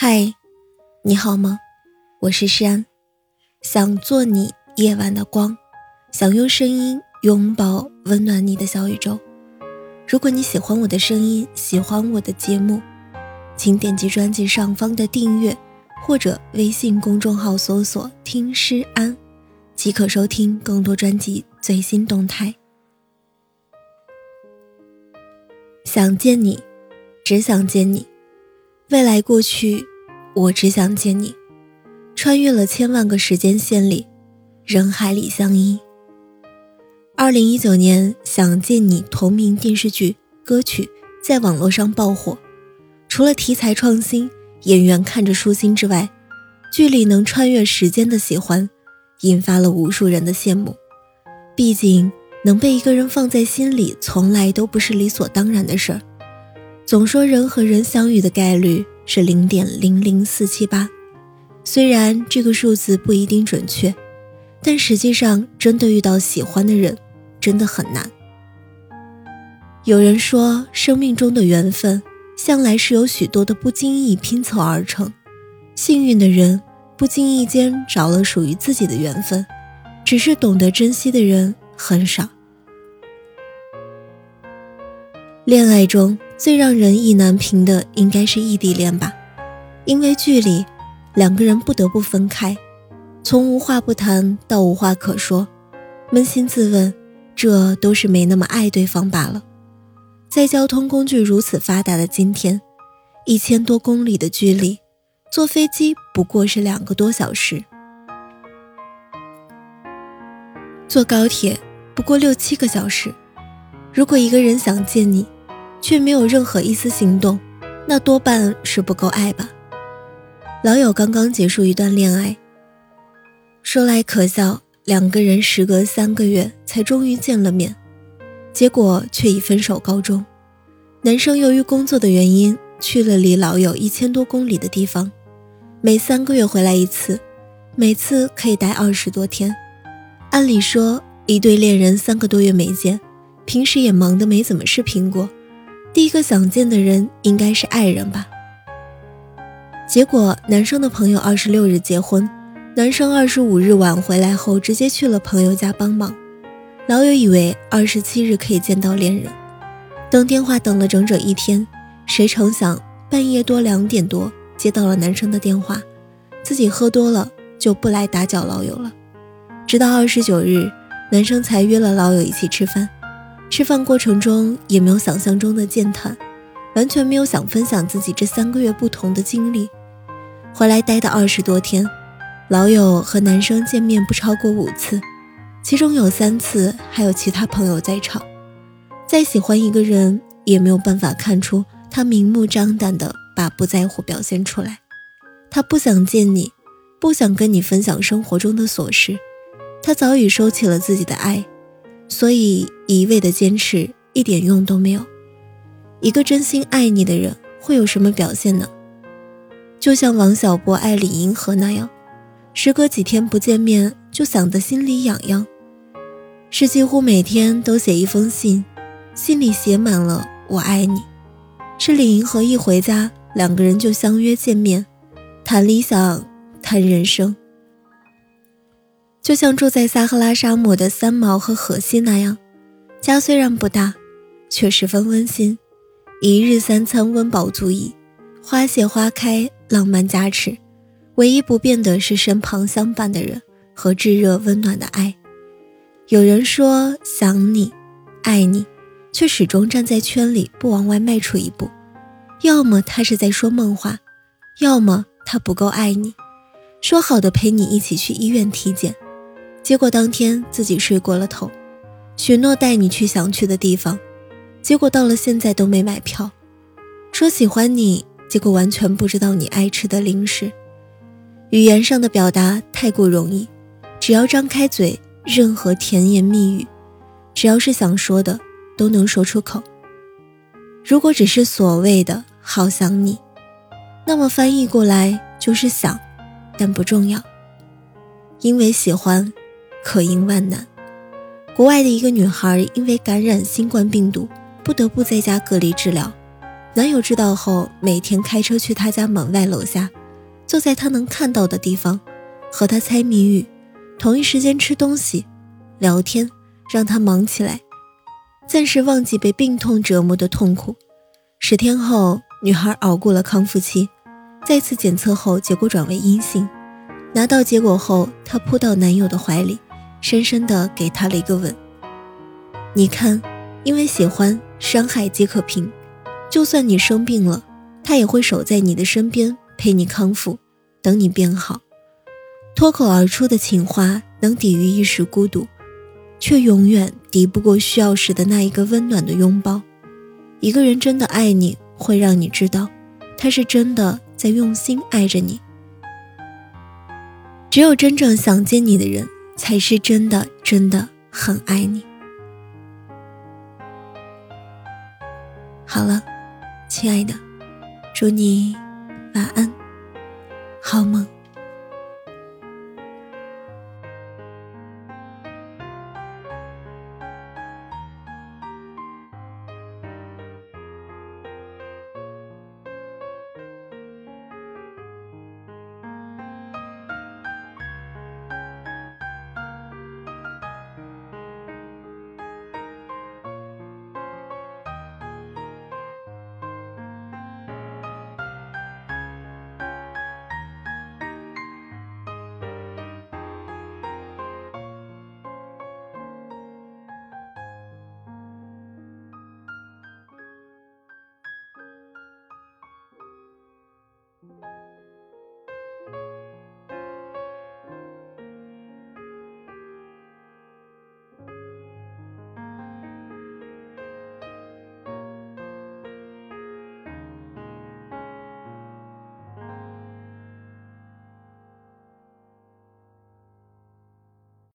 嗨，你好吗？我是诗安，想做你夜晚的光，想用声音拥抱温暖你的小宇宙。如果你喜欢我的声音，喜欢我的节目，请点击专辑上方的订阅，或者微信公众号搜索“听诗安”，即可收听更多专辑最新动态。想见你，只想见你。未来过去，我只想见你。穿越了千万个时间线里，人海里相依。二零一九年，《想见你》同名电视剧歌曲在网络上爆火。除了题材创新、演员看着舒心之外，剧里能穿越时间的喜欢，引发了无数人的羡慕。毕竟，能被一个人放在心里，从来都不是理所当然的事儿。总说人和人相遇的概率是零点零零四七八，虽然这个数字不一定准确，但实际上真的遇到喜欢的人真的很难。有人说，生命中的缘分向来是由许多的不经意拼凑而成，幸运的人不经意间找了属于自己的缘分，只是懂得珍惜的人很少。恋爱中。最让人意难平的应该是异地恋吧，因为距离，两个人不得不分开，从无话不谈到无话可说，扪心自问，这都是没那么爱对方罢了。在交通工具如此发达的今天，一千多公里的距离，坐飞机不过是两个多小时，坐高铁不过六七个小时。如果一个人想见你，却没有任何一丝行动，那多半是不够爱吧。老友刚刚结束一段恋爱，说来可笑，两个人时隔三个月才终于见了面，结果却以分手告终。男生由于工作的原因去了离老友一千多公里的地方，每三个月回来一次，每次可以待二十多天。按理说，一对恋人三个多月没见，平时也忙得没怎么视频过。第一个想见的人应该是爱人吧。结果男生的朋友二十六日结婚，男生二十五日晚回来后直接去了朋友家帮忙。老友以为二十七日可以见到恋人，等电话等了整整一天，谁成想半夜多两点多接到了男生的电话，自己喝多了就不来打搅老友了。直到二十九日，男生才约了老友一起吃饭。吃饭过程中也没有想象中的健谈，完全没有想分享自己这三个月不同的经历。回来待的二十多天，老友和男生见面不超过五次，其中有三次还有其他朋友在场。再喜欢一个人，也没有办法看出他明目张胆的把不在乎表现出来。他不想见你，不想跟你分享生活中的琐事，他早已收起了自己的爱。所以一味的坚持一点用都没有。一个真心爱你的人会有什么表现呢？就像王小波爱李银河那样，时隔几天不见面就想得心里痒痒，是几乎每天都写一封信，信里写满了我爱你。是李银河一回家，两个人就相约见面，谈理想，谈人生。就像住在撒哈拉沙漠的三毛和荷西那样，家虽然不大，却十分温馨，一日三餐温饱足矣，花谢花开，浪漫加持。唯一不变的是身旁相伴的人和炙热温暖的爱。有人说想你，爱你，却始终站在圈里不往外迈出一步，要么他是在说梦话，要么他不够爱你。说好的陪你一起去医院体检。结果当天自己睡过了头，许诺带你去想去的地方，结果到了现在都没买票。说喜欢你，结果完全不知道你爱吃的零食。语言上的表达太过容易，只要张开嘴，任何甜言蜜语，只要是想说的都能说出口。如果只是所谓的好想你，那么翻译过来就是想，但不重要，因为喜欢。可应万难。国外的一个女孩因为感染新冠病毒，不得不在家隔离治疗。男友知道后，每天开车去她家门外楼下，坐在她能看到的地方，和她猜谜语，同一时间吃东西、聊天，让她忙起来，暂时忘记被病痛折磨的痛苦。十天后，女孩熬过了康复期，再次检测后结果转为阴性。拿到结果后，她扑到男友的怀里，深深的给他了一个吻。你看，因为喜欢，伤害皆可平。就算你生病了，他也会守在你的身边，陪你康复，等你变好。脱口而出的情话能抵御一时孤独，却永远敌不过需要时的那一个温暖的拥抱。一个人真的爱你，会让你知道，他是真的在用心爱着你。只有真正想见你的人，才是真的真的很爱你。好了。亲爱的，祝你晚安，好梦。